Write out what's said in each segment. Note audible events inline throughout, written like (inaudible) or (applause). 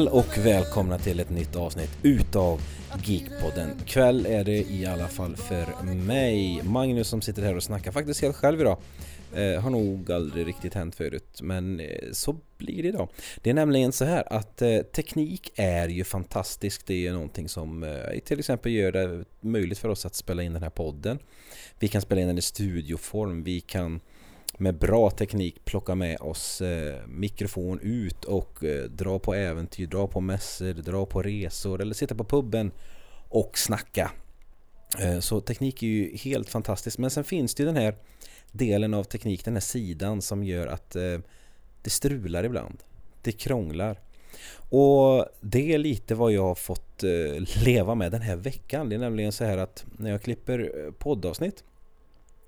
kväll och välkomna till ett nytt avsnitt utav Geekpodden. Kväll är det i alla fall för mig, Magnus som sitter här och snackar faktiskt helt själv idag. Eh, har nog aldrig riktigt hänt förut, men eh, så blir det idag. Det är nämligen så här att eh, teknik är ju fantastiskt. Det är ju någonting som eh, till exempel gör det möjligt för oss att spela in den här podden. Vi kan spela in den i studioform, vi kan med bra teknik plocka med oss eh, mikrofon ut och eh, dra på äventyr, dra på mässor, dra på resor eller sitta på puben och snacka. Eh, så teknik är ju helt fantastiskt men sen finns det ju den här delen av teknik, den här sidan som gör att eh, det strular ibland. Det krånglar. Och det är lite vad jag har fått eh, leva med den här veckan. Det är nämligen så här att när jag klipper eh, poddavsnitt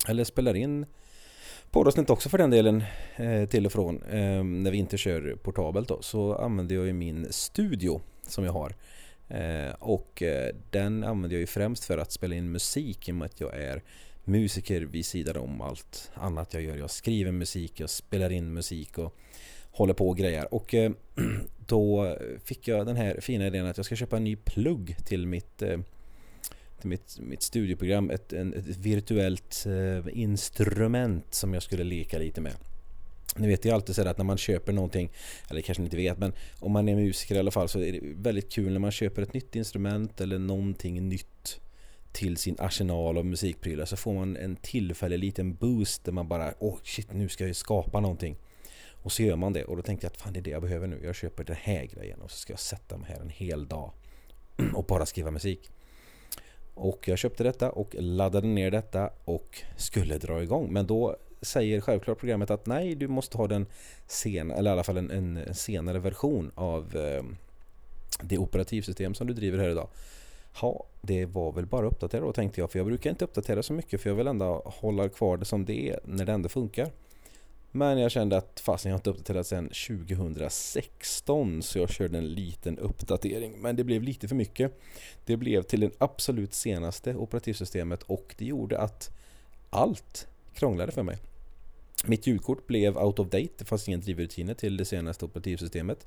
eller spelar in poddavsnitt också för den delen eh, till och från ehm, när vi inte kör portabelt då, så använder jag ju min studio som jag har. Eh, och eh, den använder jag ju främst för att spela in musik i och med att jag är musiker vid sidan om allt annat jag gör. Jag skriver musik, jag spelar in musik och håller på och grejer. Och (clears throat) då fick jag den här fina idén att jag ska köpa en ny plugg till mitt mitt, mitt studieprogram ett, en, ett virtuellt eh, instrument som jag skulle leka lite med. Ni vet ju alltid så att när man köper någonting, eller kanske ni inte vet, men om man är musiker i alla fall så är det väldigt kul när man köper ett nytt instrument eller någonting nytt till sin arsenal av musikprylar så får man en tillfällig liten boost där man bara åh oh, shit nu ska jag skapa någonting. Och så gör man det och då tänkte jag att fan det är det jag behöver nu. Jag köper den här grejen och så ska jag sätta mig här en hel dag och bara skriva musik. Och jag köpte detta och laddade ner detta och skulle dra igång. Men då säger självklart programmet att nej, du måste ha den sen, eller i alla fall en, en senare version av eh, det operativsystem som du driver här idag. Ja, det var väl bara att uppdatera då tänkte jag, för jag brukar inte uppdatera så mycket för jag vill ändå hålla kvar det som det är när det ändå funkar. Men jag kände att fasen jag har inte uppdaterat sedan 2016 så jag körde en liten uppdatering. Men det blev lite för mycket. Det blev till det absolut senaste operativsystemet och det gjorde att allt krånglade för mig. Mitt ljudkort blev out of date, det fanns inga drivrutiner till det senaste operativsystemet.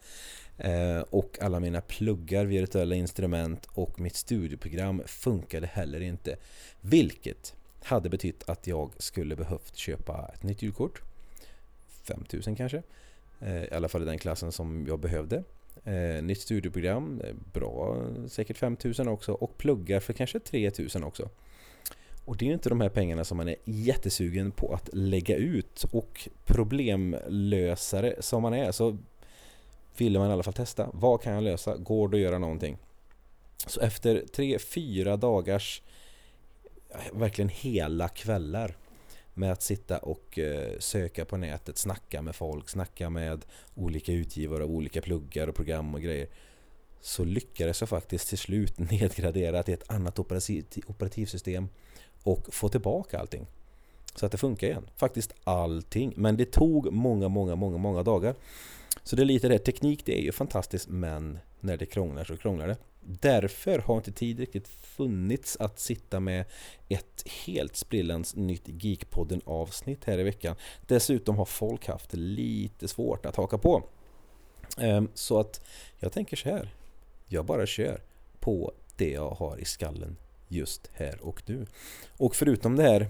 Eh, och alla mina pluggar, virtuella instrument och mitt studioprogram funkade heller inte. Vilket hade betytt att jag skulle behövt köpa ett nytt ljudkort 5000 kanske. Eh, I alla fall i den klassen som jag behövde. Eh, nytt studieprogram, eh, bra, säkert 5000 också. Och pluggar för kanske 3000 också. Och det är ju inte de här pengarna som man är jättesugen på att lägga ut. Och problemlösare som man är så ville man i alla fall testa. Vad kan jag lösa? Går det att göra någonting? Så efter tre, fyra dagars verkligen hela kvällar med att sitta och eh, söka på nätet, snacka med folk, snacka med olika utgivare av olika pluggar och program och grejer så lyckades jag faktiskt till slut (laughs) nedgradera till ett annat operativ, operativsystem och få tillbaka allting. Så att det funkar igen. Faktiskt allting. Men det tog många, många, många, många dagar. Så det är lite det, teknik det är ju fantastiskt men när det krånglar så krånglar det. Därför har inte tid riktigt funnits att sitta med ett helt sprillans nytt Geekpodden avsnitt här i veckan. Dessutom har folk haft lite svårt att haka på. Ehm, så att jag tänker så här. Jag bara kör på det jag har i skallen just här och nu. Och förutom det här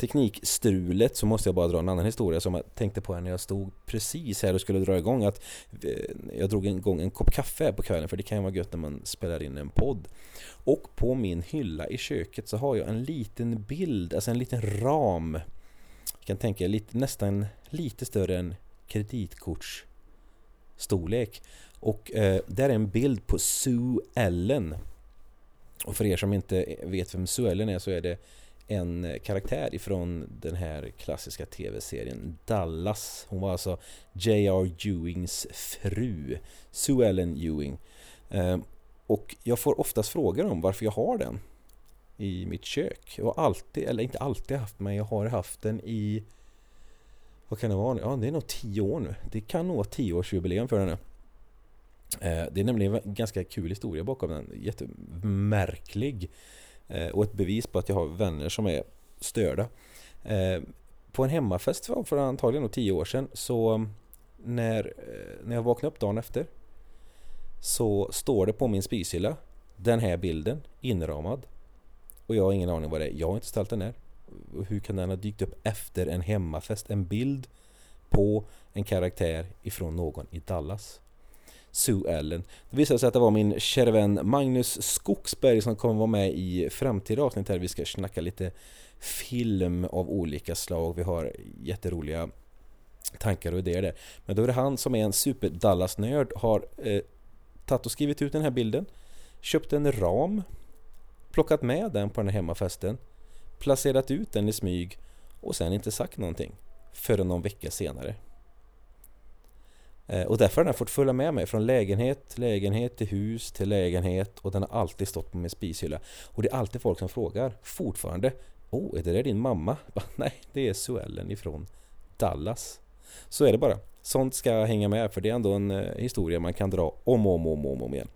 teknikstrulet så måste jag bara dra en annan historia som jag tänkte på när jag stod precis här och skulle dra igång att eh, jag drog igång en kopp kaffe på kvällen för det kan ju vara gött när man spelar in en podd. Och på min hylla i köket så har jag en liten bild, alltså en liten ram. Jag kan tänka lite, nästan lite större än kreditkortsstorlek. Och eh, där är en bild på Sue Ellen. Och för er som inte vet vem Sue Ellen är så är det en karaktär ifrån den här klassiska tv-serien Dallas. Hon var alltså J.R. Ewings fru, Sue Ellen Ewing. Eh, och jag får oftast frågor om varför jag har den i mitt kök. Jag har alltid, eller inte alltid haft, men jag har haft den i vad kan det vara nu? Ja, det är nog tio år nu. Det kan nog vara tioårsjubileum för den nu. Eh, det är nämligen en ganska kul historia bakom den. Jättemärklig. Eh, och ett bevis på att jag har vänner som är störda. Eh, på en hemmafest för antagligen tio år sedan så när, eh, när jag vaknade upp dagen efter så står det på min spishylla den här bilden inramad. Och jag har ingen aning vad det är. Jag har inte ställt den där. Hur kan den ha dykt upp efter en hemmafest? En bild på en karaktär ifrån någon i Dallas. Sue Ellen. Det visade sig att det var min kära vän Magnus Skogsberg som kommer vara med i framtida avsnitt här. Vi ska snacka lite film av olika slag. Vi har jätteroliga tankar och idéer där. Men då är det han som är en super Dallas-nörd har eh, tagit och skrivit ut den här bilden. Köpt en ram. Plockat med den på den här hemmafesten. Placerat ut den i smyg och sen inte sagt någonting förrän någon vecka senare. Eh, och därför har den fått följa med mig från lägenhet till lägenhet till hus till lägenhet och den har alltid stått på min spishylla. Och det är alltid folk som frågar fortfarande Oh, är det där din mamma? (laughs) Nej, det är Suellen ifrån Dallas. Så är det bara. Sånt ska hänga med för det är ändå en eh, historia man kan dra om och om, om, om, om igen.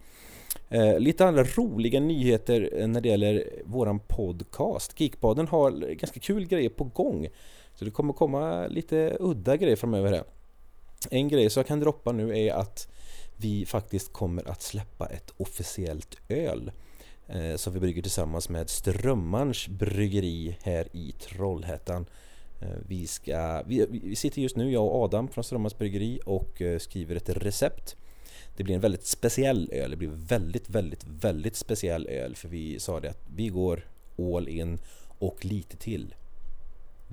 Eh, lite andra roliga nyheter eh, när det gäller våran podcast. Geekpodden har ganska kul grejer på gång. Så det kommer komma lite udda grejer framöver här. En grej som jag kan droppa nu är att vi faktiskt kommer att släppa ett officiellt öl eh, som vi brygger tillsammans med Strömmarns bryggeri här i Trollhättan. Eh, vi, ska, vi, vi, sitter just nu, jag och Adam från Strömmarns bryggeri och eh, skriver ett recept. Det blir en väldigt speciell öl, det blir väldigt, väldigt, väldigt speciell öl för vi sa det att vi går all in och lite till.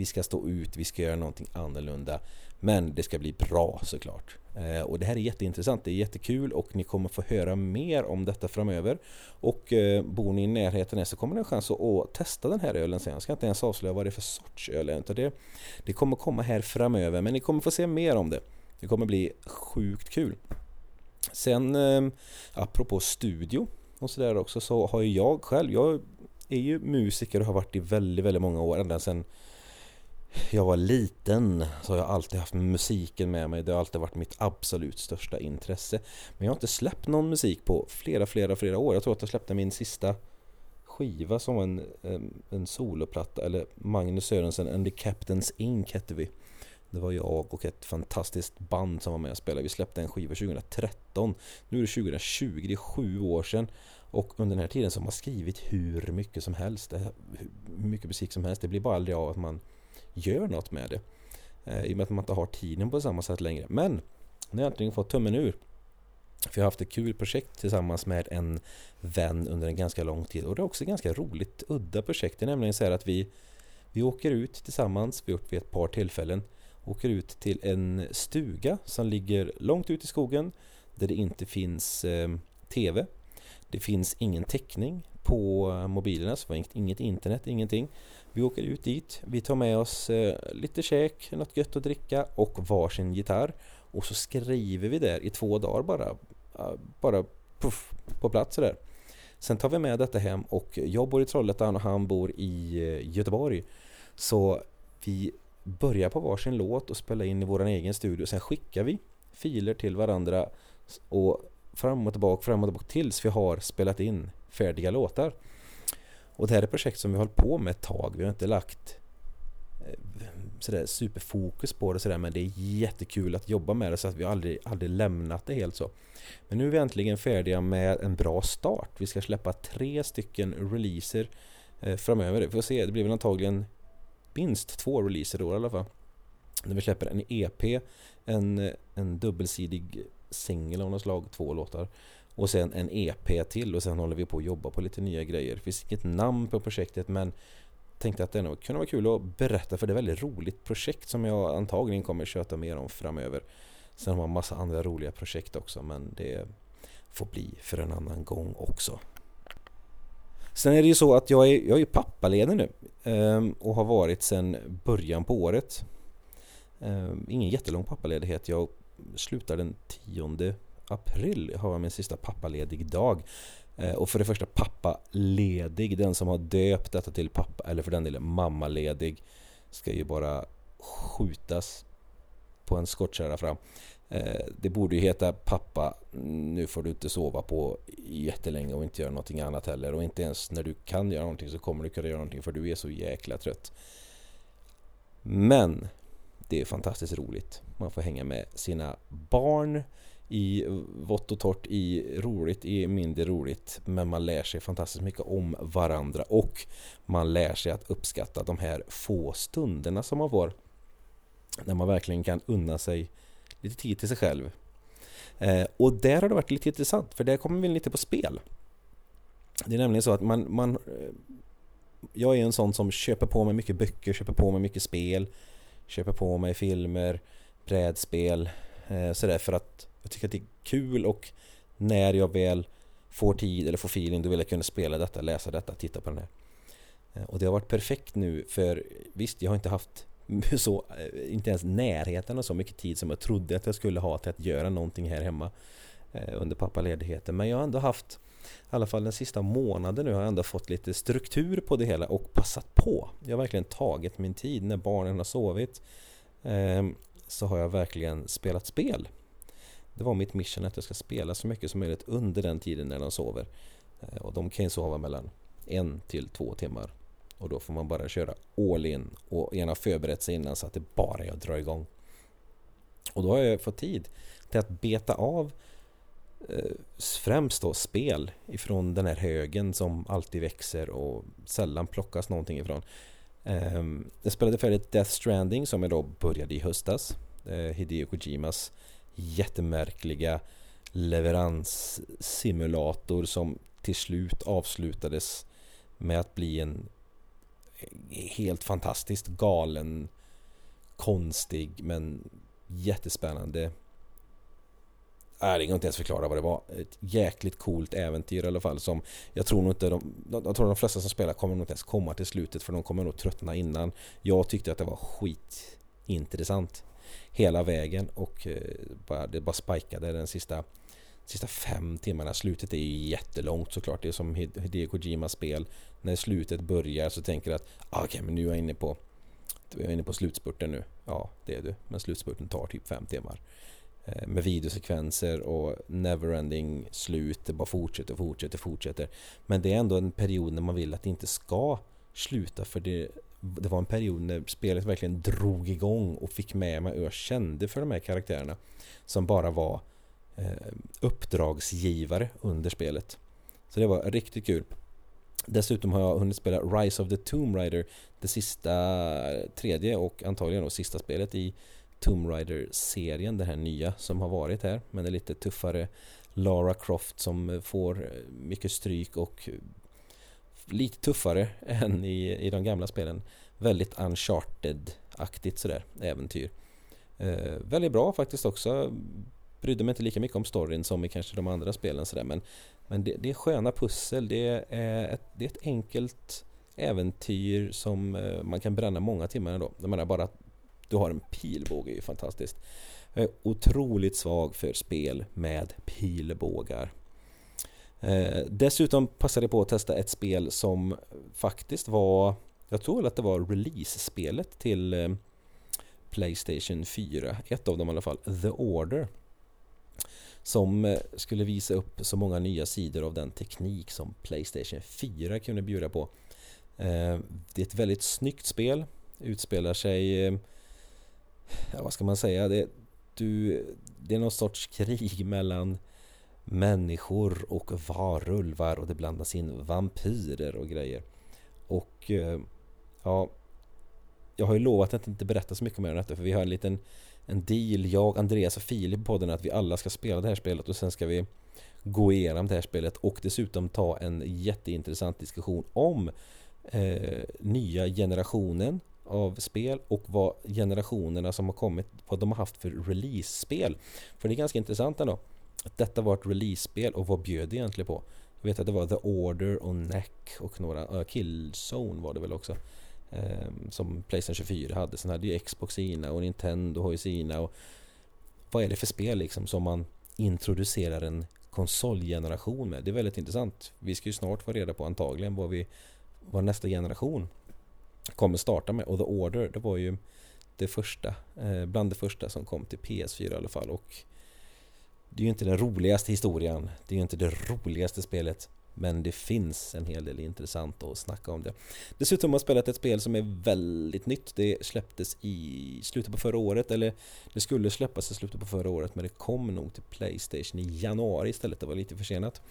Vi ska stå ut, vi ska göra någonting annorlunda. Men det ska bli bra såklart. Eh, och det här är jätteintressant, det är jättekul och ni kommer få höra mer om detta framöver. Och eh, bor ni i närheten här så kommer ni ha chans att, testa den här ölen sen. Jag ska inte ens avslöja vad det är för sorts öl. Utan det, det kommer komma här framöver men ni kommer få se mer om det. Det kommer bli sjukt kul. Sen eh, apropå studio och sådär också så har ju jag själv, jag är ju musiker och har varit i väldigt, väldigt många år ända sedan jag var liten så har jag alltid haft musiken med mig. Det har alltid varit mitt absolut största intresse. Men jag har inte släppt någon musik på flera, flera, flera år. Jag tror att jag släppte min sista skiva som var en, en soloplatta, eller Magnus Sörensen and the Captains Inc hette vi. Det var jag och ett fantastiskt band som var med och spelade. Vi släppte en skiva 2013. Nu är det 2020, det är sju år sedan. Och under den här tiden så har man skrivit hur mycket som helst. Hur mycket musik som helst. Det blir bara aldrig av att man gör något med det. Eh, I och med att man inte har tiden på samma sätt längre. Men nu har jag äntligen fått tummen ur. För jag har haft ett kul projekt tillsammans med en vän under en ganska lång tid. Och det är också ett ganska roligt, udda projekt. Det är nämligen så här att vi, vi åker ut tillsammans, vi har gjort vid ett par tillfällen. Åker ut till en stuga som ligger långt ut i skogen. Där det inte finns eh, TV. Det finns ingen täckning på mobilerna, så det inget internet, ingenting. Vi åker ut dit, vi tar med oss eh, lite käk, något gött att dricka och varsin gitarr. Och så skriver vi där i två dagar bara. Bara puff, på plats där. Sen tar vi med detta hem och jag bor i Trollhättan och han bor i eh, Göteborg. Så vi börjar på varsin låt och spelar in i vår egen studio. Sen skickar vi filer till varandra och fram och tillbaka, fram och tillbaka tills vi har spelat in färdiga låtar. Och det här är ett projekt som vi har hållit på med ett tag. Vi har inte lagt eh, sådär superfokus på det sådär men det är jättekul att jobba med det så att vi aldrig, aldrig lämnat det helt så. Men nu är vi äntligen färdiga med en bra start. Vi ska släppa tre stycken releaser eh, framöver. Vi får se, det blir väl antagligen minst två releaser då i alla fall. När vi släpper en EP, en, en dubbelsidig singel av något slag, två låtar och sen en EP till och sen håller vi på att jobba på lite nya grejer. Det finns inget namn på projektet men tänkte att det nog kunde vara kul att berätta för det är ett väldigt roligt projekt som jag antagligen kommer köta mer om framöver. Sen har man massa andra roliga projekt också men det får bli för en annan gång också. Sen är det ju så att jag är, jag är pappaledig nu ehm, och har varit sedan början på året. Ehm, ingen jättelång pappaledighet. Jag slutar den 10 april har jag min sista pappaledig dag. Eh, och för det första pappaledig, den som har döpt detta till pappa, eller för den delen mammaledig, ska ju bara skjutas på en skottkärra fram. Eh, det borde ju heta pappa, nu får du inte sova på jättelänge och inte göra någonting annat heller. Och inte ens när du kan göra någonting så kommer du kunna göra någonting för du är så jäkla trött. Men det är fantastiskt roligt. Man får hänga med sina barn i vått och torrt, i roligt, i mindre roligt. Men man lär sig fantastiskt mycket om varandra och man lär sig att uppskatta de här få stunderna som man får. När man verkligen kan unna sig lite tid till sig själv. Eh, och där har det varit lite intressant, för där kommer vi lite på spel. Det är nämligen så att man, man eh, jag är en sån som köper på mig mycket böcker, köper på mig mycket spel, köper på mig filmer, brädspel, eh, sådär för att jag tycker att det är kul och när jag väl får tid eller får feeling då vill jag kunna spela detta, läsa detta, titta på den här. Eh, och det har varit perfekt nu för visst, jag har inte haft (laughs) så, eh, inte ens närheten av så mycket tid som jag trodde att jag skulle ha till att göra någonting här hemma eh, under pappaledigheten. Men jag har ändå haft, i alla fall den sista månaden nu, har jag ändå fått lite struktur på det hela och passat på. Jag har verkligen tagit min tid när barnen har sovit. Ehm, så har jag verkligen spelat spel. Det var mitt mission att jag ska spela så mycket som möjligt under den tiden när de sover. Eh, och de kan ju sova mellan en till två timmar. Och då får man bara köra all in och gärna förberett sig innan så att det bara är att dra igång. Och då har jag fått tid till att beta av eh, främst då spel ifrån den här högen som alltid växer och sällan plockas någonting ifrån. Ehm, jag spelade färdigt Death Stranding som jag då började i höstas. Eh, Hideo Kojimas jättemärkliga leveranssimulator som till slut avslutades med att bli en helt fantastiskt galen, konstig men jättespännande Nej, det går inte ens förklara vad det var. Ett jäkligt coolt äventyr i alla fall som jag tror nog inte de, jag tror de flesta som spelar kommer nog inte ens komma till slutet för de kommer nog tröttna innan. Jag tyckte att det var skitintressant hela vägen och eh, bara, det bara spikade den sista sista fem timmarna. Slutet är ju jättelångt såklart. Det är som Hideo Kojimas spel. När slutet börjar så tänker du att ah, okej, okay, men nu är jag inne på jag är inne på slutspurten nu. Ja, det är du. Men slutspurten tar typ fem timmar. Eh, med videosekvenser och neverending slut. Det bara fortsätter, fortsätter, fortsätter. Men det är ändå en period när man vill att det inte ska sluta för det, det var en period när spelet verkligen drog igång och fick med mig och jag kände för de här karaktärerna som bara var eh, uppdragsgivare under spelet. Så det var riktigt kul. Dessutom har jag hunnit spela Rise of the Tomb Raider, det sista, tredje och antagligen då sista spelet i Tomb Raider-serien, den här nya som har varit här. Men det är lite tuffare Lara Croft som får eh, mycket stryk och lite tuffare (laughs) än i, i de gamla spelen. Väldigt uncharted-aktigt sådär, äventyr. Eh, väldigt bra faktiskt också. Brydde mig inte lika mycket om storyn som i kanske de andra spelen sådär men, men det, det är sköna pussel, det är, ett, det är ett enkelt äventyr som eh, man kan bränna många timmar ändå. Jag menar bara att du har en pilbåge är ju fantastiskt. Jag är otroligt svag för spel med pilbågar. Eh, dessutom passade jag på att testa ett spel som faktiskt var, jag tror att det var release-spelet till eh, Playstation 4, ett av dem i alla fall, The Order. Som eh, skulle visa upp så många nya sidor av den teknik som Playstation 4 kunde bjuda på. Eh, det är ett väldigt snyggt spel, utspelar sig, eh, ja, vad ska man säga, det, du, det är någon sorts krig (laughs) mellan människor och varulvar och det blandas in vampyrer och grejer. Och eh, ja, jag har ju lovat att inte berätta så mycket mer om detta för vi har en liten en deal, jag, Andreas och Filip på den att vi alla ska spela det här spelet och sen ska vi gå igenom det här spelet och dessutom ta en jätteintressant diskussion om eh, nya generationen av spel och vad generationerna som har kommit, vad de har haft för release-spel. För det är ganska intressant ändå att detta var ett release-spel och vad bjöd det egentligen på? Jag vet att det var The Order och Neck och några, uh, Killzone var det väl också. Um, som Playstation 24 hade. Sen hade ju Xbox sina och Nintendo har ju sina. Och vad är det för spel liksom som man introducerar en konsolgeneration med? Det är väldigt intressant. Vi ska ju snart få reda på antagligen vad, vi, vad nästa generation kommer starta med. Och The Order, det var ju det första, eh, bland det första som kom till PS4 i alla fall. Och det är ju inte den roligaste historien. Det är ju inte det roligaste spelet. Men det finns en hel del intressant att snacka om det. Dessutom har jag spelat ett spel som är väldigt nytt. Det släpptes i slutet på förra året, eller det skulle släppas i slutet på förra året men det kom nog till Playstation i januari istället. Det var lite försenat.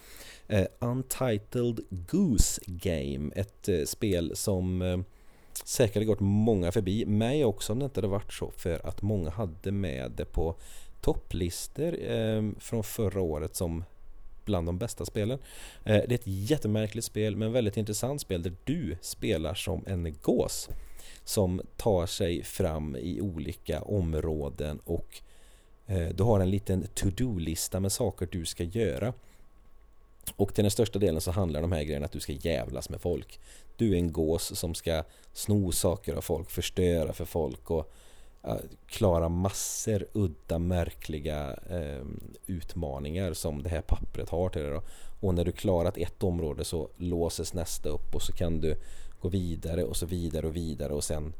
Uh, Untitled Goose Game, ett uh, spel som uh, säkert gått många förbi, mig också om det inte hade varit så för att många hade med det på topplistor eh, från förra året som bland de bästa spelen. Eh, det är ett jättemärkligt spel men väldigt intressant spel där du spelar som en gås som tar sig fram i olika områden och eh, du har en liten to-do-lista med saker du ska göra. Och till den största delen så handlar de här grejerna att du ska jävlas med folk. Du är en gås som ska sno saker av folk, förstöra för folk och klara massor udda märkliga eh, utmaningar som det här pappret har till dig. Då. Och när du klarat ett område så låses nästa upp och så kan du gå vidare och så vidare och vidare och sen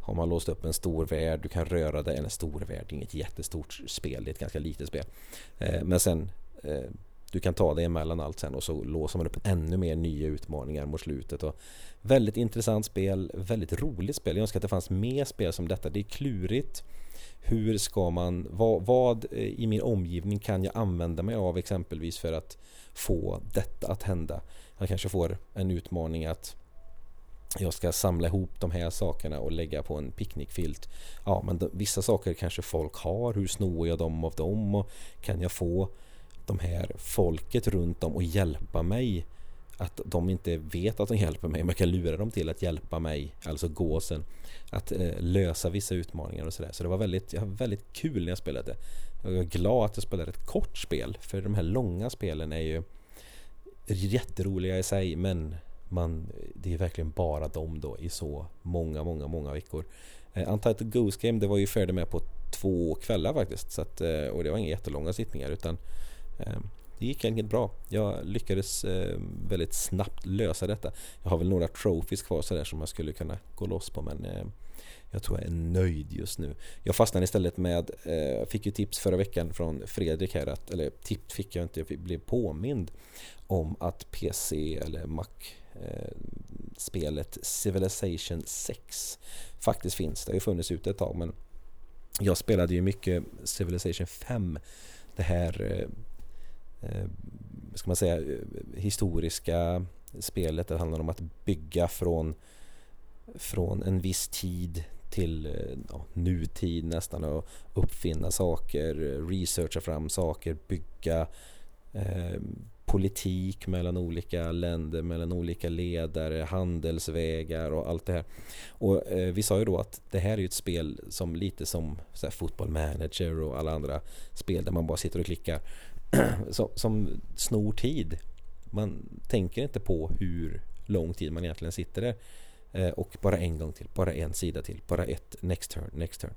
har man låst upp en stor värld, du kan röra dig, en stor värld, det är inget jättestort spel, det är ett ganska litet spel. Eh, men sen eh, du kan ta dig emellan allt sen och så låser man upp ännu mer nya utmaningar mot slutet. Och väldigt intressant spel, väldigt roligt spel. Jag önskar att det fanns mer spel som detta. Det är klurigt. Hur ska man, vad, vad eh, i min omgivning kan jag använda mig av exempelvis för att få detta att hända? Jag kanske får en utmaning att jag ska samla ihop de här sakerna och lägga på en picknickfilt. Ja, men vissa saker kanske folk har. Hur snor jag dem av dem? Och kan jag få de här folket runt om och hjälpa mig att de inte vet att de hjälper mig, men jag kan lura dem till att hjälpa mig, alltså gåsen, att eh, lösa vissa utmaningar och sådär. Så det var väldigt, ja, väldigt kul när jag spelade. Jag är glad att jag spelade ett kort spel, för de här långa spelen är ju jätteroliga i sig, men man, det är verkligen bara dem då i så många, många, många veckor. Eh, Untitled Goose Game, det var ju färdig med på två kvällar faktiskt, så att, eh, och det var inga jättelånga sittningar utan Ehm, det gick egentligen bra. Jag lyckades ehm, väldigt snabbt lösa detta. Jag har väl några trophies kvar sådär som jag skulle kunna gå loss på men ehm, jag tror jag är nöjd just nu. Jag fastnade istället med, eh, jag fick ju tips förra veckan från Fredrik här att, eller tips fick jag inte, jag blev påmind om att PC eller Mac-spelet eh, Civilization 6 faktiskt finns. Det har ju funnits ute ett tag men jag spelade ju mycket Civilization 5 det här eh, Eh, ska man säga, historiska spelet. Det handlar om att bygga från, från en viss tid till eh, ja, nutid nästan och uppfinna saker, researcha fram saker, bygga eh, politik mellan olika länder, mellan olika ledare, handelsvägar och allt det här. Och eh, vi sa ju då att det här är ju ett spel som lite som så här, football manager och alla andra spel där man bara sitter och klickar (clears throat) som, som snor tid. Man tänker inte på hur lång tid man egentligen sitter där. Eh, och bara en gång till, bara en sida till, bara ett next turn, next turn.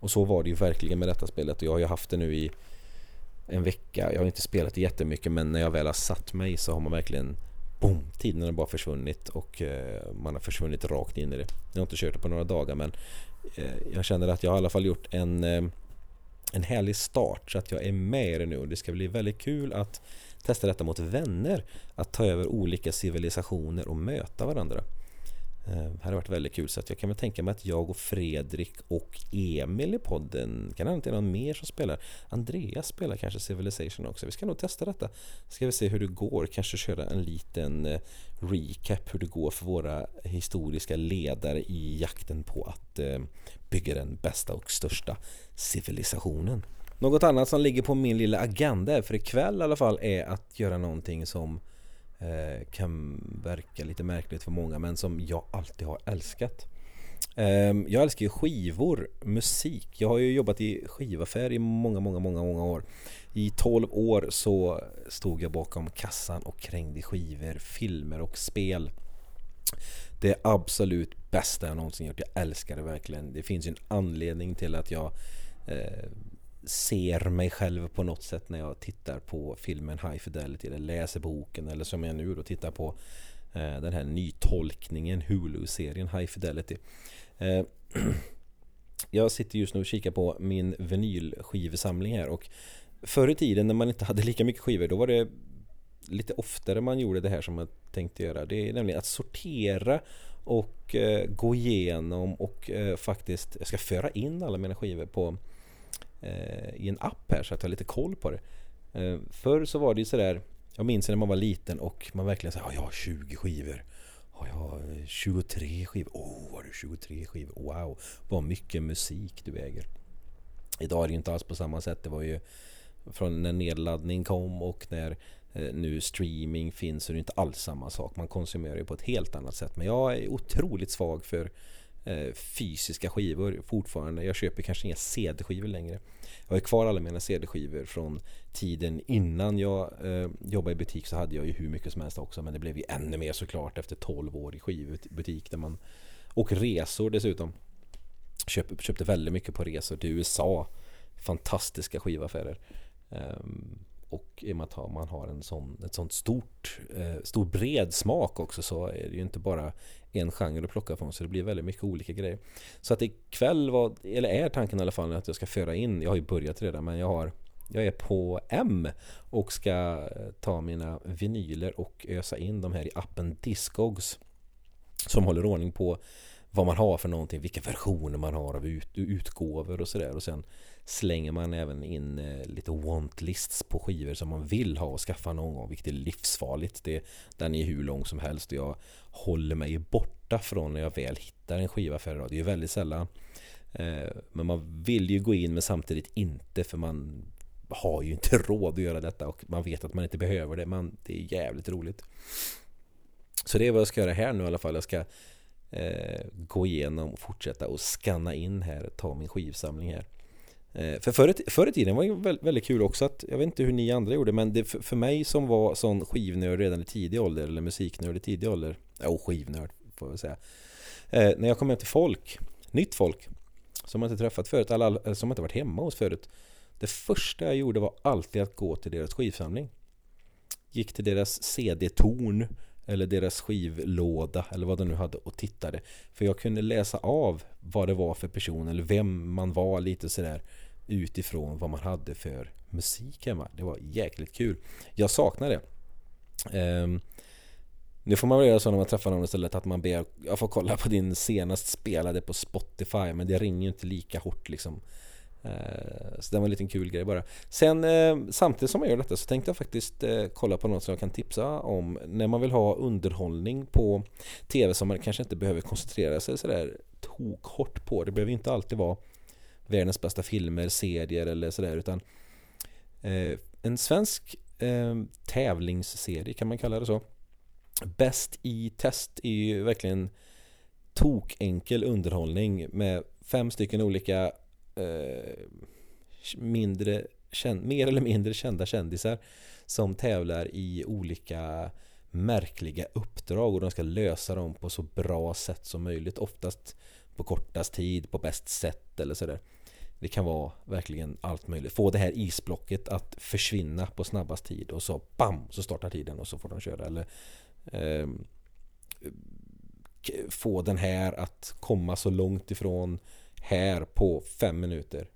Och så var det ju verkligen med detta spelet och jag har ju haft det nu i en vecka. Jag har inte spelat det jättemycket men när jag väl har satt mig så har man verkligen boom, tiden har bara försvunnit och eh, man har försvunnit rakt in i det. Jag har inte kört det på några dagar men eh, jag känner att jag har i alla fall gjort en en härlig start så att jag är med i det nu och det ska bli väldigt kul att testa detta mot vänner. Att ta över olika civilisationer och möta varandra. Eh, det hade varit väldigt kul så att jag kan väl tänka mig att jag och Fredrik och Emil i podden, kan det inte någon mer som spelar? Andreas spelar kanske Civilization också. Vi ska nog testa detta. Ska vi se hur det går, kanske köra en liten eh, recap hur det går för våra historiska ledare i jakten på att eh, bygga den bästa och största civilisationen. Något annat som ligger på min lilla agenda för ikväll i alla fall är att göra någonting som eh, kan verka lite märkligt för många men som jag alltid har älskat. Eh, jag älskar ju skivor, musik. Jag har ju jobbat i skivaffär i många, många, många, många år. I 12 år så stod jag bakom kassan och krängde skivor, filmer och spel. Det absolut bästa jag någonsin gjort. Jag älskar det verkligen. Det finns ju en anledning till att jag eh, ser mig själv på något sätt när jag tittar på filmen High Fidelity eller läser boken eller som jag nu då tittar på eh, den här nytolkningen Hulu-serien High Fidelity. Eh, (clears throat) jag sitter just nu och kikar på min vinylskivsamling här och förr i tiden när man inte hade lika mycket skivor då var det lite oftare man gjorde det här som jag tänkte göra. Det är nämligen att sortera och eh, gå igenom och eh, faktiskt, jag ska föra in alla mina skivor på Eh, i en app här så att jag har lite koll på det. Eh, förr så var det ju sådär, jag minns när man var liten och man verkligen sa jag har 20 skivor. Har eh, jag 23 skivor? Oh, har du 23 skivor? Wow, vad mycket musik du äger. Idag är det ju inte alls på samma sätt. Det var ju från när nedladdning kom och när eh, nu streaming finns så är det inte alls samma sak. Man konsumerar ju på ett helt annat sätt. Men jag är otroligt svag för Eh, fysiska skivor fortfarande. Jag köper kanske inga CD-skivor längre. Jag har kvar alla mina CD-skivor från tiden innan jag eh, jobbade i butik så hade jag ju hur mycket som helst också men det blev ju ännu mer såklart efter 12 år i skivbutik där man och resor dessutom. Köp, köpte väldigt mycket på resor till USA. Fantastiska skivaffärer. Um, och i och med att man har en sån, ett sånt stort, eh, stor bred smak också så är det ju inte bara en genre att plocka från så det blir väldigt mycket olika grejer. Så att ikväll var, eller är tanken i alla fall att jag ska föra in, jag har ju börjat redan men jag har jag är på M och ska eh, ta mina vinyler och ösa in de här i appen Discogs som håller ordning på vad man har för någonting, vilka versioner man har av ut, utgåvor och sådär och sen slänger man även in eh, lite want-lists på skivor som man vill ha och skaffa någon gång, vilket är livsfarligt. Det, den är hur lång som helst och jag håller mig borta från när jag väl hittar en skiva för idag. Det är ju väldigt sällan. Eh, men man vill ju gå in men samtidigt inte för man har ju inte (laughs) råd att göra detta och man vet att man inte behöver det. Men det är jävligt roligt. Så det är vad jag ska göra här nu i alla fall. Jag ska eh, gå igenom och fortsätta och scanna in här, ta min skivsamling här. Eh, för förr, förr i tiden var det väldigt, kul också att, jag vet inte hur ni andra gjorde, men det, för, mig som var sån skivnörd redan i tidig ålder, eller musiknörd i tidig ålder, jo skivnörd får jag säga. Eh, när jag kom hem till folk, nytt folk, som jag inte träffat förut, alla, eh, som inte varit hemma hos förut. Det första jag gjorde var alltid att gå till deras skivsamling. Gick till deras CD-torn eller deras skivlåda eller vad de nu hade och tittade. För jag kunde läsa av vad det var för person eller vem man var lite sådär utifrån vad man hade för musik hemma. Det var jäkligt kul. Jag saknar det. Um, nu får man väl göra så när man träffar någon istället att man ber Jag får kolla på din senast spelade på Spotify men det ringer ju inte lika hårt liksom Eh, så det var en liten kul grej bara. Sen eh, samtidigt som jag gör detta så tänkte jag faktiskt eh, kolla på något som jag kan tipsa om när man vill ha underhållning på TV som man kanske inte behöver koncentrera sig sådär tokhårt på. Det behöver inte alltid vara världens bästa filmer, serier eller sådär utan en svensk tävlingsserie kan man kalla det så. Bäst i test är ju verkligen tokenkel underhållning med fem stycken olika eh, mindre, känd, mer eller mindre kända kändisar som tävlar i olika märkliga uppdrag och de ska lösa dem på så bra sätt som möjligt. Oftast på kortast tid, på bäst sätt eller sådär. Det kan vara verkligen allt möjligt. Få det här isblocket att försvinna på snabbast tid och så BAM! Så startar tiden och så får de köra. Eller eh, Få den här att komma så långt ifrån här på fem minuter.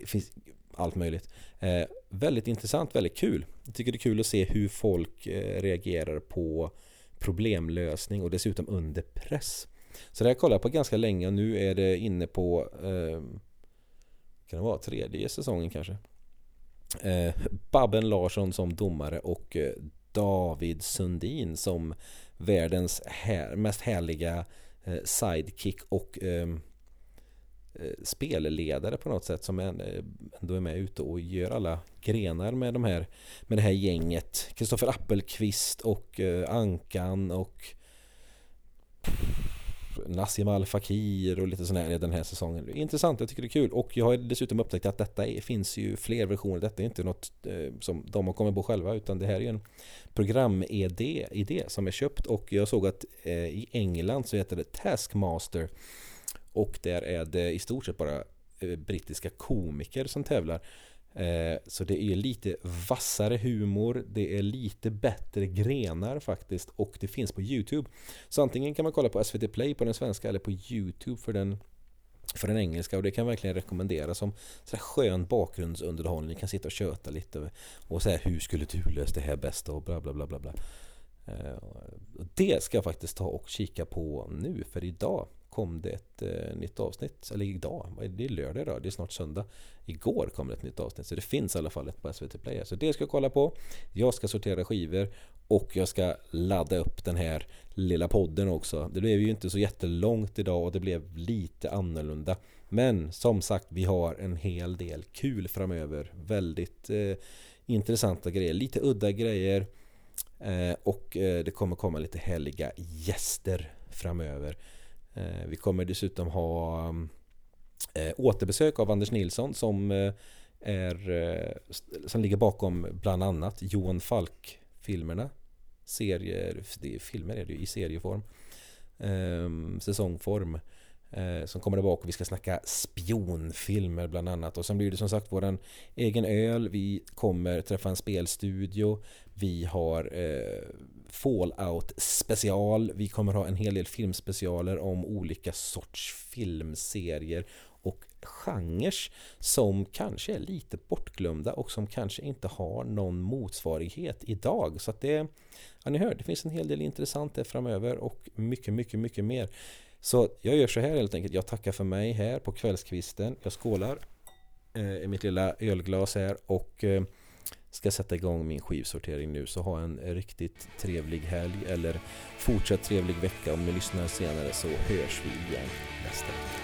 Det finns allt möjligt. Eh, väldigt intressant, väldigt kul. Jag tycker det är kul att se hur folk eh, reagerar på problemlösning och dessutom under press. Så det här kollade jag på ganska länge och nu är det inne på eh, kan det vara tredje säsongen kanske. Eh, Babben Larsson som domare och eh, David Sundin som världens här, mest härliga eh, sidekick och Eh, Eh, spelledare på något sätt som eh, ändå är med ute och gör alla grenar med de här med det här gänget. Kristoffer Appelqvist och eh, Ankan och Nassim Al Fakir och lite sådär den här säsongen. Intressant, jag tycker det är kul och jag har dessutom upptäckt att detta är, finns ju fler versioner. Detta är inte något som de har kommit på själva utan det här är ju en program-idé som är köpt och jag såg att i England så heter det Taskmaster och där är det i stort sett bara eh, brittiska komiker som tävlar. Eh, så det är lite vassare humor, det är lite bättre grenar faktiskt och det finns på Youtube. Så antingen kan man kolla på SVT Play på den svenska eller på Youtube för den för den engelska och det kan jag verkligen rekommendera som så skön bakgrundsunderhållning. Ni kan sitta och köta lite och säga hur skulle du lösa det här bäst och bla bla bla bla bla. Eh, det ska jag faktiskt ta och kika på nu för idag kom det ett eh, nytt avsnitt. Eller idag, det är lördag idag, det är snart söndag. Igår kom det ett nytt avsnitt så det finns i alla fall ett på SVT Play. Så det ska jag kolla på. Jag ska sortera skivor och jag ska ladda upp den här lilla podden också. Det blev ju inte så jättelångt idag och det blev lite annorlunda. Men som sagt, vi har en hel del kul framöver. Väldigt eh, intressanta grejer, lite udda grejer. Eh, och eh, det kommer komma lite heliga gäster framöver. Eh, vi kommer dessutom ha mm, eh, återbesök av Anders Nilsson som eh, är eh, som ligger bakom bland annat Johan Falk-filmerna. Serier, det är filmer är det ju i serieform. Ehm, säsongform. Eh, som kommer tillbaka och vi ska snacka spionfilmer bland annat. Och sen blir det som sagt våran egen öl. Vi kommer träffa en spelstudio. Vi har eh, Fallout special. Vi kommer ha en hel del filmspecialer om olika sorts filmserier och genrer som kanske är lite bortglömda och som kanske inte har någon motsvarighet idag. Så att det, ja ni hör, det finns en hel del intressant där framöver och mycket, mycket, mycket mer. Så jag gör så här helt enkelt. Jag tackar för mig här på kvällskvisten. Jag skålar eh, i mitt lilla ölglas här och eh, ska sätta igång min skivsortering nu så ha en riktigt trevlig helg eller fortsatt trevlig vecka om ni lyssnar senare så hörs vi igen nästa vecka.